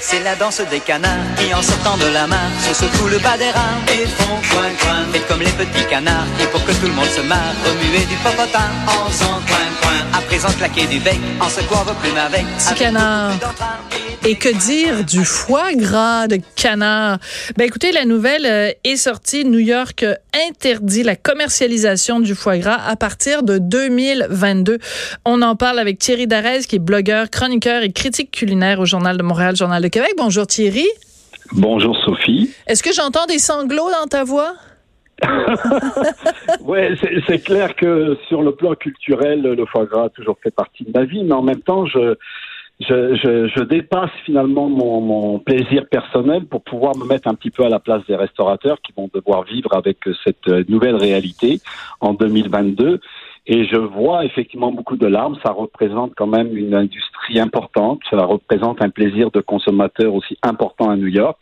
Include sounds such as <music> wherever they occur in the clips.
C'est la danse des canards qui en sortant de la mare se secouent le bas des reins et font coin coin. Faites comme les petits canards et pour que tout le monde se marre, remuer du popotin en coin. À présent claquer du bec en secouant vos plumes avec. Petit canard. Et que dire du foie gras de canard? Ben écoutez, la nouvelle euh, est sortie. New York interdit la commercialisation du foie gras à partir de 2022. On en parle avec Thierry Darès, qui est blogueur, chroniqueur et critique culinaire au Journal de Montréal, Journal de Québec. Bonjour Thierry. Bonjour Sophie. Est-ce que j'entends des sanglots dans ta voix? <laughs> oui, c'est clair que sur le plan culturel, le foie gras a toujours fait partie de ma vie, mais en même temps, je, je, je, je, dépasse finalement mon, mon, plaisir personnel pour pouvoir me mettre un petit peu à la place des restaurateurs qui vont devoir vivre avec cette nouvelle réalité en 2022. Et je vois effectivement beaucoup de larmes. Ça représente quand même une industrie importante. Ça représente un plaisir de consommateur aussi important à New York.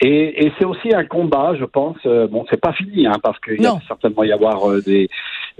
Et, et c'est aussi un combat, je pense. Euh, bon, c'est pas fini, hein, parce qu'il va certainement y avoir euh, des,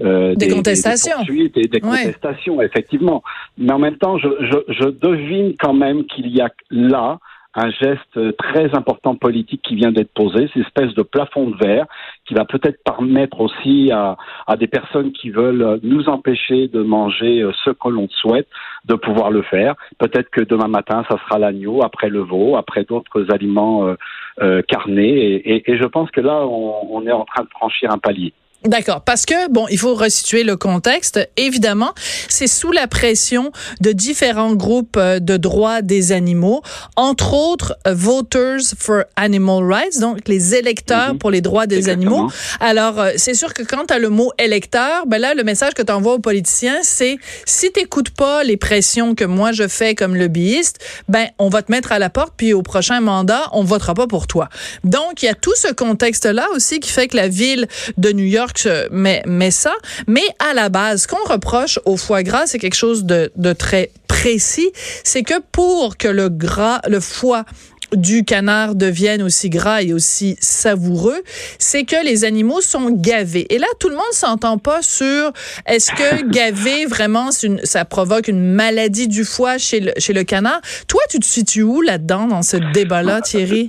euh, des, contestations, des, des, des contestations, effectivement. Mais en même temps, je, je, je devine quand même qu'il y a là un geste très important politique qui vient d'être posé, cette espèce de plafond de verre qui va peut-être permettre aussi à, des personnes qui veulent nous empêcher de manger euh, ce que l'on souhaite de pouvoir le faire. Peut-être que demain matin, ça sera l'agneau, après le veau, après d'autres aliments euh, euh, carnés. Et, je pense que là, on est en train de franchir un palier. D'accord, parce que bon, il faut resituer le contexte. Évidemment, c'est sous la pression de différents groupes euh, de droits des animaux, entre autres euh, Voters for Animal Rights, donc les électeurs mhm. pour les droits des animaux. Alors, euh, c'est sûr que quand tu as le mot électeur, ben là le message que tu envoies aux politiciens, c'est si t'écoutes pas les pressions que moi je fais comme lobbyiste, ben on va te mettre à la porte puis au prochain mandat, on votera pas pour toi. Donc, il y a tout ce contexte là aussi qui fait que la ville de New York mais, mais ça. Mais à la base, qu'on reproche au foie gras, c'est quelque chose de, de très précis. C'est que pour que le gras, le foie du canard devienne aussi gras et aussi savoureux, c'est que les animaux sont gavés. Et là, tout le monde s'entend pas sur est-ce que <laughs> gaver vraiment, une, ça provoque une maladie du foie chez le, chez le canard? Toi, tu te situes où là-dedans dans ce débat-là, Thierry?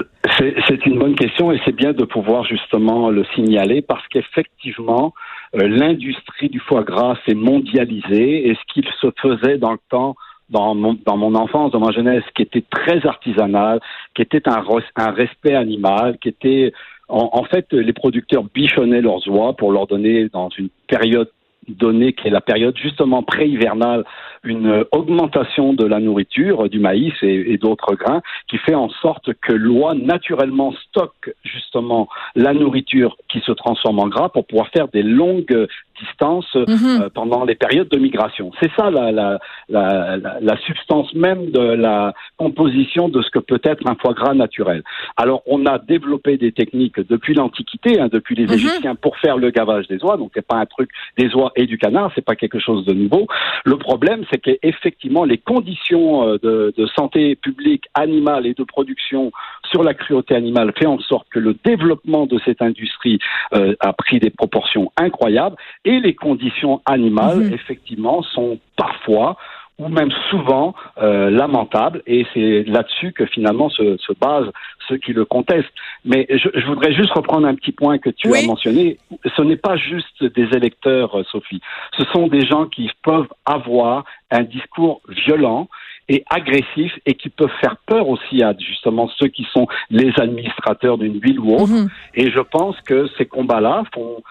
C'est une bonne question et c'est bien de pouvoir justement le signaler parce qu'effectivement, euh, l'industrie du foie gras s'est mondialisée et ce qu'il se faisait dans le temps dans mon, dans mon enfance, dans ma jeunesse, qui était très artisanal, qui était un, un respect animal, qui était en, en, fait les producteurs bichonnaient leurs oies pour leur donner dans une période donnée qui est la période justement pré-hivernale une augmentation de la nourriture, du maïs et, et d'autres grains, qui fait en sorte que l'oie naturellement stocke justement la nourriture qui se transforme en gras pour pouvoir faire des longues distances euh, mhm. pendant les périodes de migration. C'est ça la, la, la, la, substance même de la composition de ce que peut être un foie gras naturel. Alors on a développé des techniques depuis l'Antiquité, hein, depuis les mhm. Égyptiens, pour faire le gavage des oies. Donc c'est pas un truc des oies et du canard, c'est pas quelque chose de nouveau. Le problème, c'est qu'effectivement, les conditions euh, de, de, santé publique animale et de production sur la cruauté animale fait en sorte que le développement de cette industrie euh, a pris des proportions incroyables et les conditions animales, mhm. effectivement, sont parfois ou même souvent euh, lamentable, et c'est là-dessus que finalement se, se basent ceux qui le contestent. Mais je, je, voudrais juste reprendre un petit point que tu as mentionné. Ce n'est pas juste des électeurs, euh, Sophie. Ce sont des gens qui peuvent avoir un discours violent et agressif et qui peuvent faire peur aussi à justement ceux qui sont les administrateurs d'une ville ou autre. Mhm. Et je pense que ces combats-là font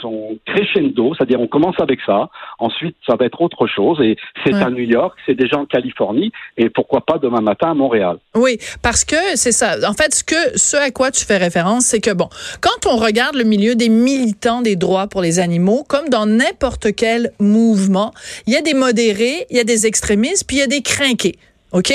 sont crescendo, c'est-à-dire on commence avec ça, ensuite ça va être autre chose et c'est à New York, c'est déjà en Californie et pourquoi pas demain matin à Montréal. Oui, parce que c'est ça. En fait, ce que ce à quoi tu fais référence, c'est que bon, quand on regarde le milieu des militants des droits pour les animaux, comme dans n'importe quel mouvement, il y a des modérés, il y a des extrémistes, puis il y a des crinqués. OK?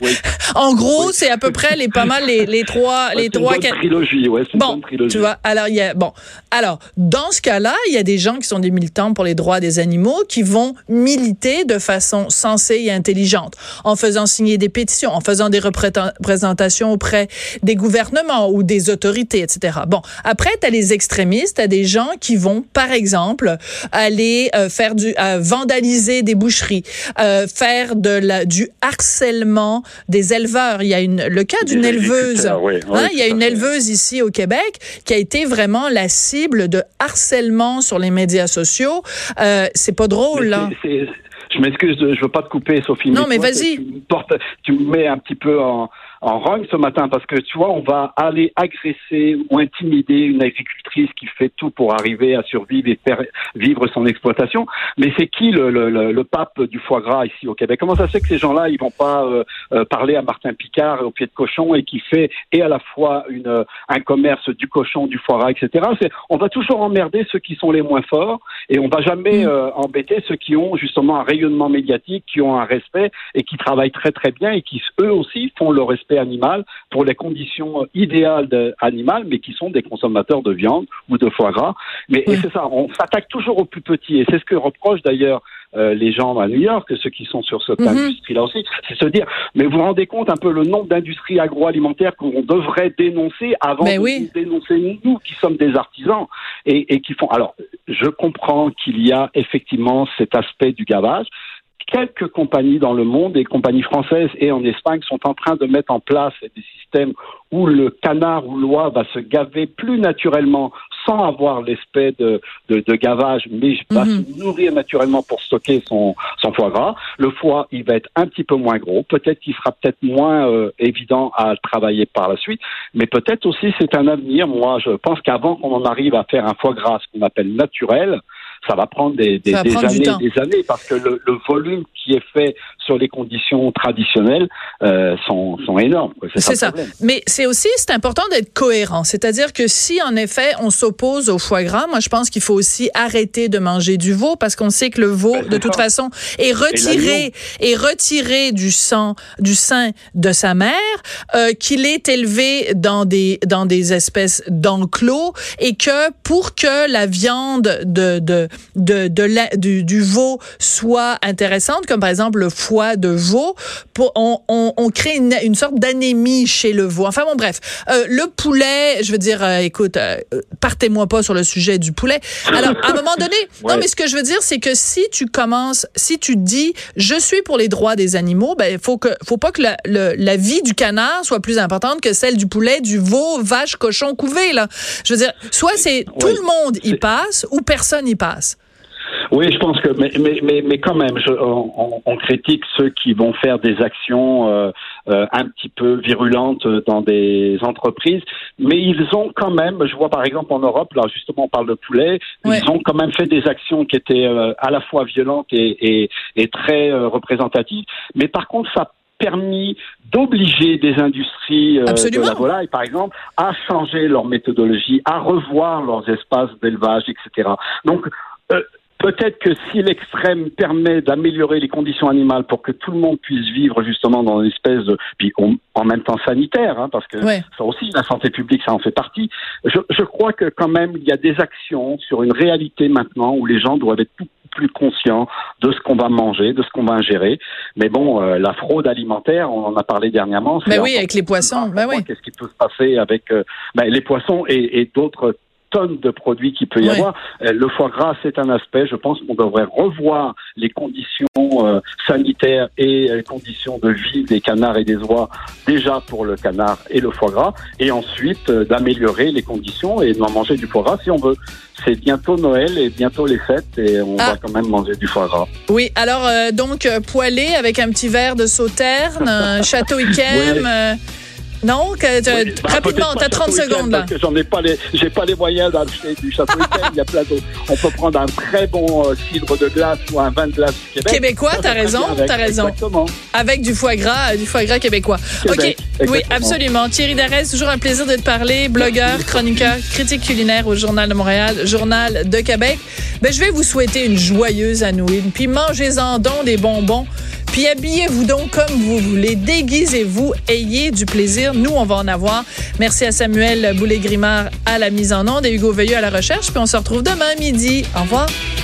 Oui. <laughs> en gros, c'est à peu près les pas mal les, les trois les trois une trilogie, ouais, bon, une trilogie. tu vois. Alors il y a bon. Alors, dans ce cas-là, il y a des gens qui sont des militants pour les droits des animaux qui vont militer de façon sensée et intelligente en faisant signer des pétitions, en faisant des représentations auprès des gouvernements ou des autorités, etc. Bon, après tu as les extrémistes, tu as des gens qui vont par exemple aller euh, faire du euh, vandaliser des boucheries, euh, faire de la du harcèlement harcèlement des éleveurs. Il y a une, le cas d'une éleveuse. Hein, il y a une éleveuse ici au Québec qui a été vraiment la cible de harcèlement sur les médias sociaux. Euh, c'est pas drôle, là. Je m'excuse, je veux pas te couper, Sophie. Non, mais, mais vas-y. Tu, tu me mets un petit peu en, en rogne ce matin parce que tu vois, on va aller agresser ou intimider une agricultrice qui fait tout pour arriver à survivre et faire vivre son exploitation. Mais c'est qui le, le, le, pape du foie gras ici au Québec? Comment ça se fait que ces gens-là, ils vont pas euh, euh, parler à Martin Picard au pied de cochon et qui fait et à la fois une, un commerce du cochon, du foie gras, etc. On va toujours emmerder ceux qui sont les moins forts et on va jamais mm. euh, embêter ceux qui ont justement un rayonnement médiatique, qui ont un respect et qui travaillent très très bien et qui eux aussi font le respect animal pour les conditions idéales animales, mais qui sont des consommateurs de viande ou de foie gras. Mais c'est ça, on s'attaque toujours aux plus petits, et c'est ce que reprochent d'ailleurs euh, les gens à New York, ceux qui sont sur cette mhm. industrie-là aussi, c'est se dire, mais vous vous rendez compte un peu le nombre d'industries agroalimentaires qu'on devrait dénoncer avant de dénoncer nous qui sommes des artisans et, et qui font. Alors, je comprends qu'il y a effectivement cet aspect du gavage, quelques compagnies dans le monde, des compagnies françaises et en Espagne, sont en train de mettre en place des systèmes où le canard ou l'oie va se gaver plus naturellement sans avoir l'aspect de, de, de, gavage, mais va mhm. se nourrir naturellement pour stocker son, son foie gras. Le foie, il va être un petit peu moins gros. Peut-être qu'il sera peut-être moins euh, évident à travailler par la suite, mais peut-être aussi c'est un avenir. Moi, je pense qu'avant qu'on en arrive à faire un foie gras, ce qu'on appelle naturel, ça va prendre des, des, des années, des années, parce que le, le, volume qui est fait sur les conditions traditionnelles euh, sont, sont énormes. C'est ça. Mais c'est aussi c'est important d'être cohérent, c'est-à-dire que si en effet on s'oppose au foie gras, moi je pense qu'il faut aussi arrêter de manger du veau parce qu'on sait que le veau ben, de toute façon est retiré est retiré du sang du sein de sa mère, euh, qu'il est élevé dans des dans des espèces d'enclos et que pour que la viande de de de, de la, du, du veau soit intéressante, comme par exemple le foie de veau, pour, on, on, on crée une, une sorte d'anémie chez le veau. Enfin bon, bref, euh, le poulet, je veux dire, euh, écoute, euh, partez-moi pas sur le sujet du poulet. Alors, à un moment donné, <laughs> non, mais ce que je veux dire, c'est que si tu commences, si tu dis, je suis pour les droits des animaux, ben, il faut que, faut pas que la, le, la vie du canard soit plus importante que celle du poulet, du veau, vache, cochon couvé, là. Je veux dire, soit c'est tout le monde y passe ou personne y passe. Oui, je pense que, mais, mais, mais, quand même, je, on, on, critique ceux qui vont faire des actions euh, euh, un petit peu virulentes dans des entreprises, mais ils ont quand même, je vois par exemple en Europe, là justement on parle de poulet, ils ont quand même fait des actions qui étaient euh, à la fois violentes et, et, et très représentatives, mais par contre ça permis d'obliger des industries euh, de la volaille, par exemple, à changer leur méthodologie, à revoir leurs espaces d'élevage, etc. Donc, euh, Peut-être que si l'extrême permet d'améliorer les conditions animales pour que tout le monde puisse vivre justement dans une espèce de, puis en même temps sanitaire, hein, parce que ça aussi la santé publique ça en fait partie. Je, je crois que quand même il y a des actions sur une réalité maintenant où les gens doivent être tout plus conscients de ce qu'on va manger, de ce qu'on va ingérer. Mais bon, euh, la fraude alimentaire, on en a parlé dernièrement. Mais oui, avec les poissons. Mais oui. Qu'est-ce qui peut se passer avec euh, ben, les poissons et, et d'autres tonnes de produits qu'il peut y avoir. Euh, le foie gras, c'est un aspect. Je pense qu'on devrait revoir les conditions euh, sanitaires et les conditions de vie des canards et des oies, déjà pour le canard et le foie gras, et ensuite euh, d'améliorer les conditions et d'en manger du foie gras si on veut. C'est bientôt Noël et bientôt les fêtes et on ah. va quand même manger du foie gras. Oui, alors donc poêlé avec un petit verre de sauterne, château Yquem. Non, que, oui, bah, rapidement, t'as 30 secondes là. Parce que j'en ai pas les, j'ai pas les moyens d'acheter du château Il y a plein d'autres. On peut prendre un très bon euh, cidre de glace ou un vin de glace québécois. Québécois, t'as raison, t'as raison. Exactement. Avec du foie gras, du foie gras québécois. ok, oui, absolument. Thierry Darès, toujours un plaisir de te parler, blogueur, chroniqueur, critique culinaire au Journal de Montréal, Journal de Québec. Ben, je vais vous souhaiter une joyeuse Halloween, puis mangez-en donc des bonbons. Puis habillez-vous donc comme vous voulez, déguisez-vous, ayez du plaisir. Nous, on va en avoir. Merci à Samuel Boulay-Grimard à la mise en onde et Hugo Veilleux à la recherche. Puis on se retrouve demain midi. Au revoir.